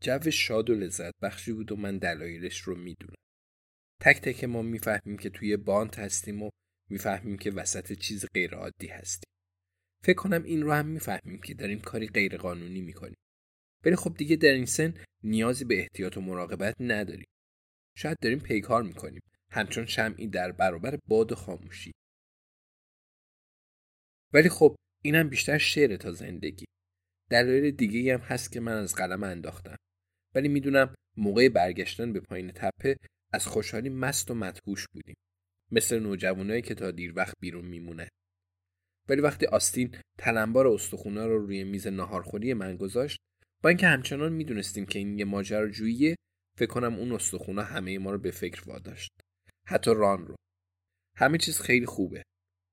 جو شاد و لذت بخشی بود و من دلایلش رو می‌دونم. تک تک ما می‌فهمیم که توی باند هستیم و می‌فهمیم که وسط چیز غیر عادی هستیم. فکر کنم این رو هم می‌فهمیم که داریم کاری غیر قانونی می‌کنیم. ولی خب دیگه در این سن نیازی به احتیاط و مراقبت نداریم. شاید داریم پیکار می‌کنیم. همچون شمعی در برابر باد و خاموشی. ولی خب اینم بیشتر شعر تا زندگی. دلایل دیگه هم هست که من از قلم انداختم. ولی می‌دونم موقع برگشتن به پایین تپه از خوشحالی مست و مدهوش بودیم. مثل نوجوانایی که تا دیر وقت بیرون میمونه. ولی وقتی آستین تلمبار استخونا رو روی میز ناهارخوری من گذاشت با اینکه همچنان می‌دونستیم که این یه ماجراجوییه فکر کنم اون استخونا همه ما رو به فکر واداشت حتی ران رو همه چیز خیلی خوبه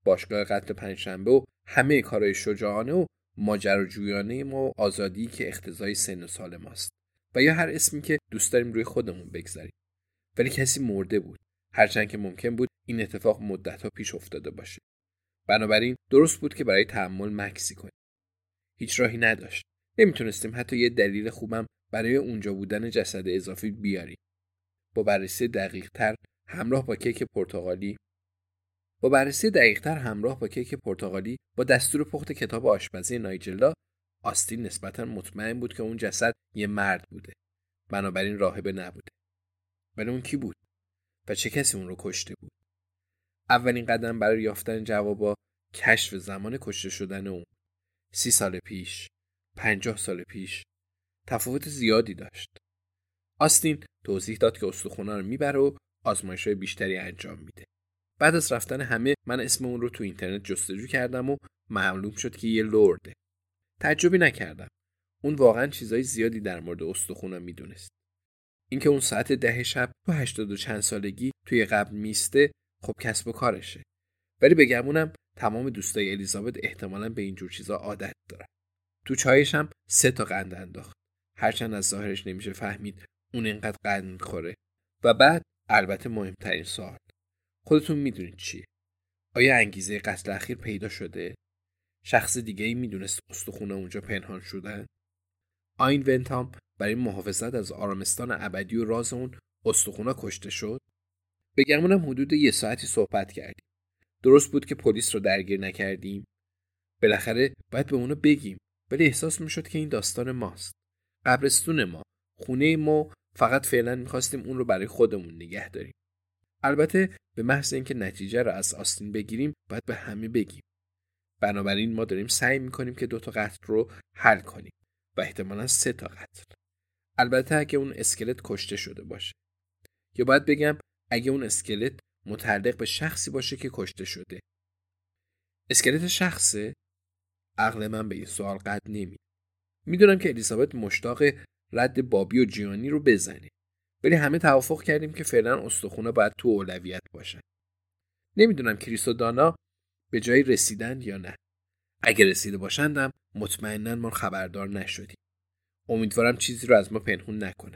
باشگاه قتل پنجشنبه و همه کارهای شجاعانه و ماجراجویانه ما و آزادی که اختزای سن و سال ماست و یا هر اسمی که دوست داریم روی خودمون بگذاریم. ولی کسی مرده بود. هرچند که ممکن بود این اتفاق مدتها پیش افتاده باشه. بنابراین درست بود که برای تحمل مکسی کنیم. هیچ راهی نداشت. نمی‌تونستیم حتی یه دلیل خوبم برای اونجا بودن جسد اضافی بیاریم. با بررسی دقیقتر همراه با کیک پرتغالی با بررسی دقیقتر همراه با کیک پرتغالی با دستور پخت کتاب آشپزی نایجلا آستین نسبتا مطمئن بود که اون جسد یه مرد بوده. بنابراین راهبه نبوده. ولی اون کی بود؟ و چه کسی اون رو کشته بود؟ اولین قدم برای یافتن جوابا کشف زمان کشته شدن اون. سی سال پیش پنجاه سال پیش تفاوت زیادی داشت. آستین توضیح داد که استخونا رو می‌بره و آزمایش های بیشتری انجام میده. بعد از رفتن همه من اسم اون رو تو اینترنت جستجو کردم و معلوم شد که یه لورده. تعجبی نکردم. اون واقعا چیزای زیادی در مورد استخونا می‌دونست. اینکه اون ساعت ده شب تو هشتاد و چند سالگی توی قبل میسته خب کسب و کارشه. ولی بگمونم تمام دوستای الیزابت احتمالا به اینجور چیزا عادت دارن. تو چایش هم سه تا قند انداخت. هرچند از ظاهرش نمیشه فهمید اون اینقدر قند می‌خوره. و بعد البته مهمترین سوال. خودتون می‌دونید چیه؟ آیا انگیزه قتل اخیر پیدا شده؟ شخص دیگه ای می‌دونست استخونه اونجا پنهان شدن. آین ونتام برای محافظت از آرامستان ابدی و راز اون استخونه کشته شد. بگمونم حدود یه ساعتی صحبت کردیم. درست بود که پلیس رو درگیر نکردیم. بالاخره باید به اونو بگیم ولی احساس می‌شد که این داستان ماست. قبرستون ما خونه ما فقط فعلا می‌خواستیم اون رو برای خودمون نگه داریم. البته به محض اینکه نتیجه رو از آستین بگیریم باید به همه بگیم. بنابراین ما داریم سعی می‌کنیم که دوتا قتل رو حل کنیم و احتمالا سه تا قتل البته اگه اون اسکلت کشته شده باشه. یا باید بگم اگه اون اسکلت متعلق به شخصی باشه که کشته شده. اسکلت شخصه؟ عقل من به این سوال قد نمی می‌دونم که الیزابت مشتاق رد بابی و جیانی رو بزنه. ولی همه توافق کردیم که فعلا استخونه باید تو اولویت باشن. نمی‌دونم کریس و دانا به جایی رسیدن یا نه. اگه رسیده باشندم مطمئنا ما خبردار نشدیم. امیدوارم چیزی رو از ما پنهون نکنه.